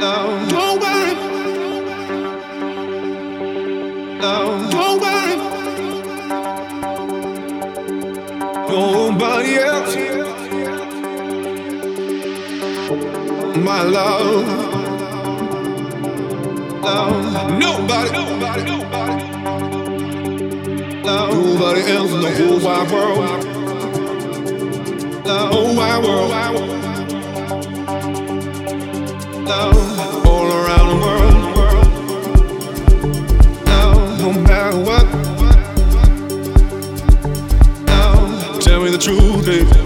love. No one. Love. No one. Nobody else. My love. Love. Nobody. Love. Nobody else in the whole wide world the whole wide world. Love. Baby.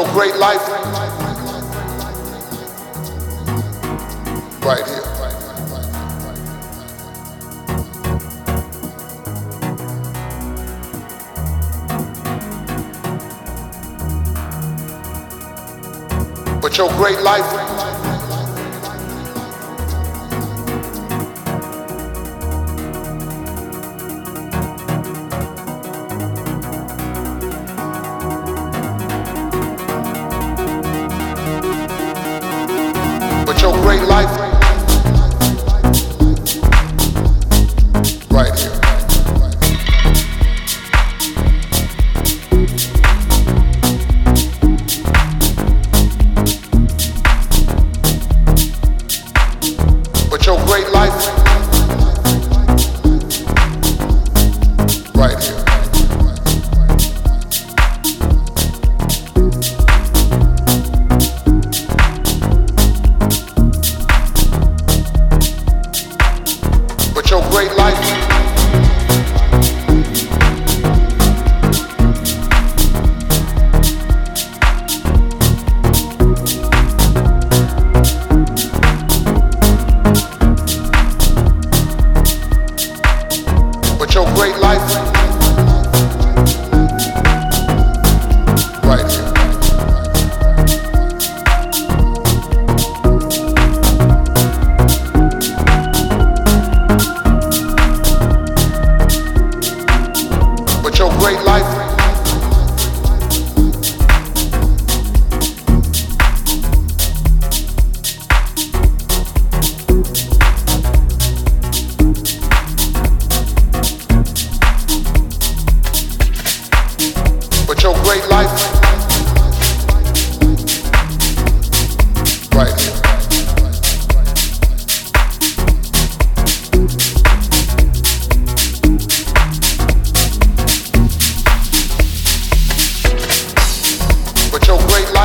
Your great life right here. But your great life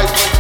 life.